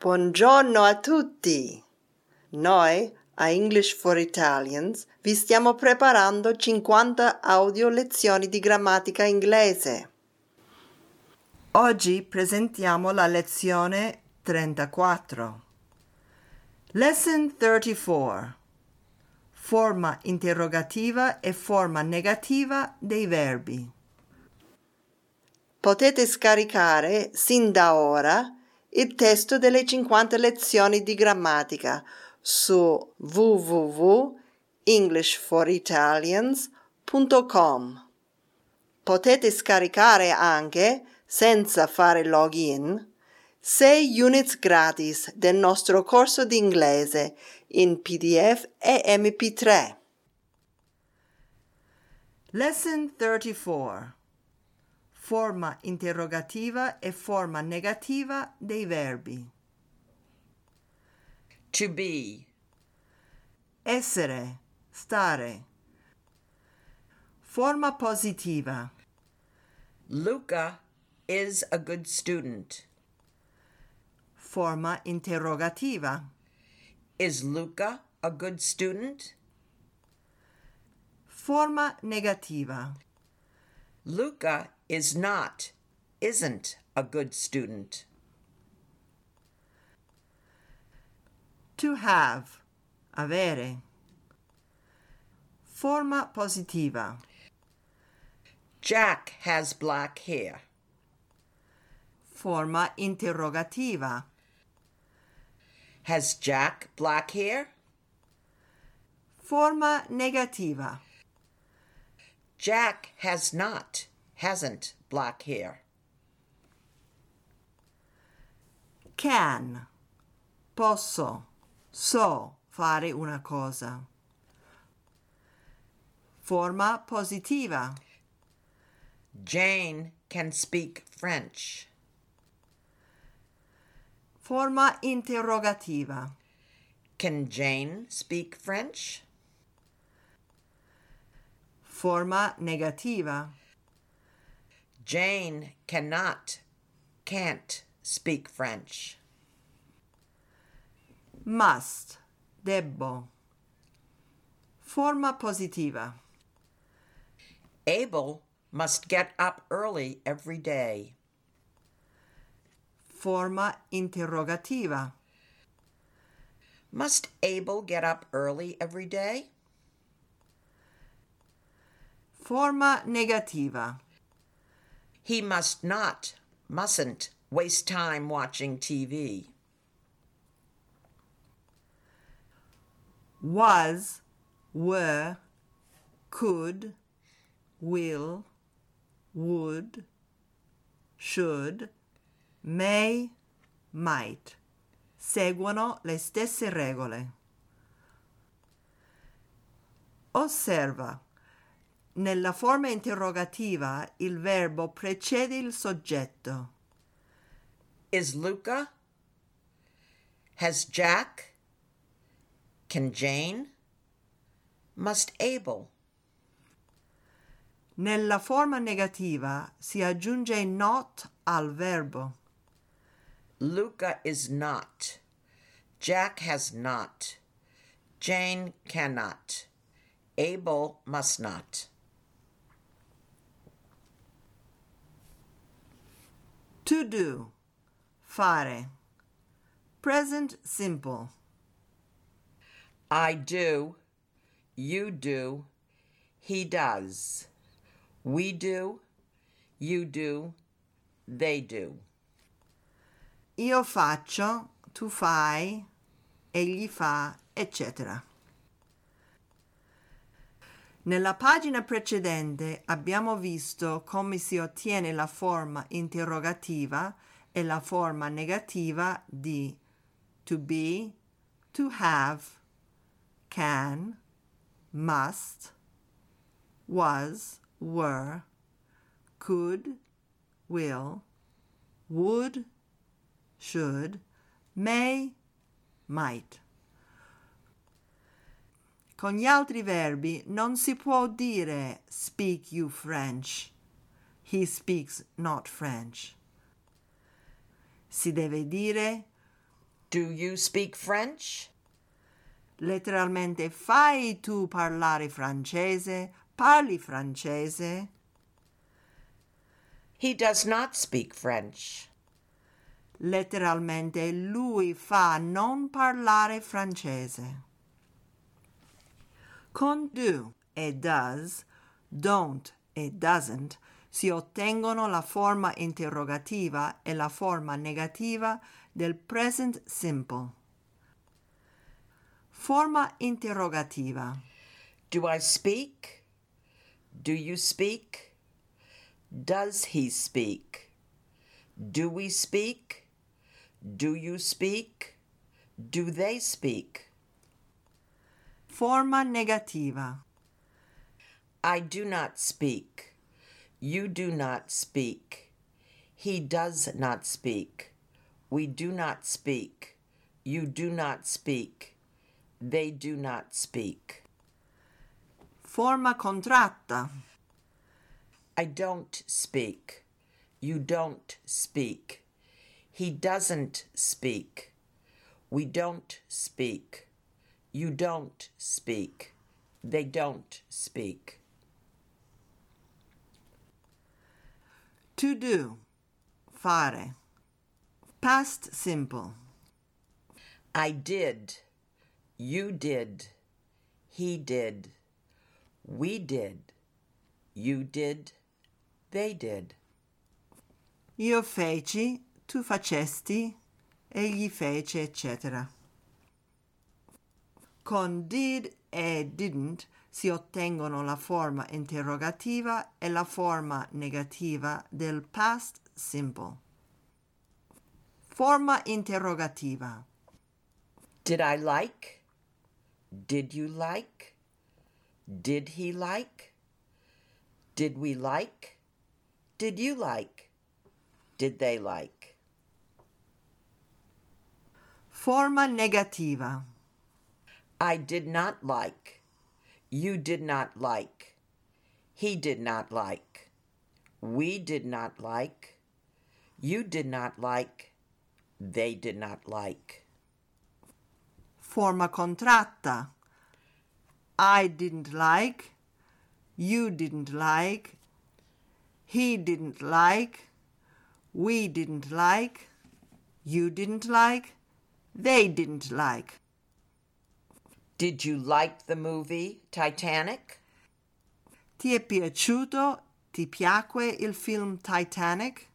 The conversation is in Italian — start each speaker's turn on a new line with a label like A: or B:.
A: Buongiorno a tutti! Noi, a English for Italians, vi stiamo preparando 50 audio lezioni di grammatica inglese. Oggi presentiamo la lezione 34. Lesson 34. Forma interrogativa e forma negativa dei verbi. Potete scaricare sin da ora il testo delle 50 lezioni di grammatica su www.englishforitalians.com. Potete scaricare anche, senza fare login, 6 units gratis del nostro corso di inglese in PDF e MP3. Lesson 34 forma interrogativa e forma negativa dei verbi.
B: To be.
A: Essere, stare. Forma positiva.
B: Luca is a good student.
A: Forma interrogativa.
B: Is Luca a good student?
A: Forma negativa.
B: Luca is not, isn't a good student.
A: To have, avere. Forma positiva.
B: Jack has black hair.
A: Forma interrogativa.
B: Has Jack black hair?
A: Forma negativa.
B: Jack has not, hasn't black hair.
A: Can. Posso. So fare una cosa. Forma positiva.
B: Jane can speak French.
A: Forma interrogativa.
B: Can Jane speak French?
A: Forma negativa.
B: Jane cannot, can't speak French.
A: Must. Debbo. Forma positiva.
B: Abel must get up early every day.
A: Forma interrogativa.
B: Must Abel get up early every day?
A: Forma negativa.
B: He must not, mustn't waste time watching TV.
A: Was, were, could, will, would, should, may, might. Seguono le stesse regole. Osserva. Nella forma interrogativa il verbo precede il soggetto.
B: Is Luca? Has Jack? Can Jane? Must Abel?
A: Nella forma negativa si aggiunge not al verbo.
B: Luca is not. Jack has not. Jane cannot. Abel must not.
A: To do. Fare. Present simple.
B: I do. You do. He does. We do. You do. They do.
A: Io faccio, tu fai, egli fa, eccetera. Nella pagina precedente abbiamo visto come si ottiene la forma interrogativa e la forma negativa di to be, to have, can, must, was, were, could, will, would, should, may, might. Con gli altri verbi non si può dire speak you French. He speaks not French. Si deve dire
B: Do you speak French?
A: Letteralmente fai tu parlare francese? Parli francese?
B: He does not speak French.
A: Letteralmente lui fa non parlare francese. Con do e does, don't e doesn't si ottengono la forma interrogativa e la forma negativa del present simple. Forma interrogativa.
B: Do I speak? Do you speak? Does he speak? Do we speak? Do you speak? Do they speak?
A: Forma negativa.
B: I do not speak. You do not speak. He does not speak. We do not speak. You do not speak. They do not speak.
A: Forma contratta.
B: I don't speak. You don't speak. He doesn't speak. We don't speak. You don't speak. They don't speak.
A: To do. Fare. Past simple.
B: I did. You did. He did. We did. You did. They did.
A: Io feci, tu facesti, egli fece, eccetera. Con did e didn't si ottengono la forma interrogativa e la forma negativa del past simple. Forma interrogativa.
B: Did I like? Did you like? Did he like? Did we like? Did you like? Did they like?
A: Forma negativa.
B: I did not like. You did not like. He did not like. We did not like. You did not like. They did not like.
A: Forma contratta. I didn't like. You didn't like. He didn't like. We didn't like. You didn't like. They didn't like.
B: Did you like the movie Titanic?
A: Ti è piaciuto? Ti piacque il film Titanic?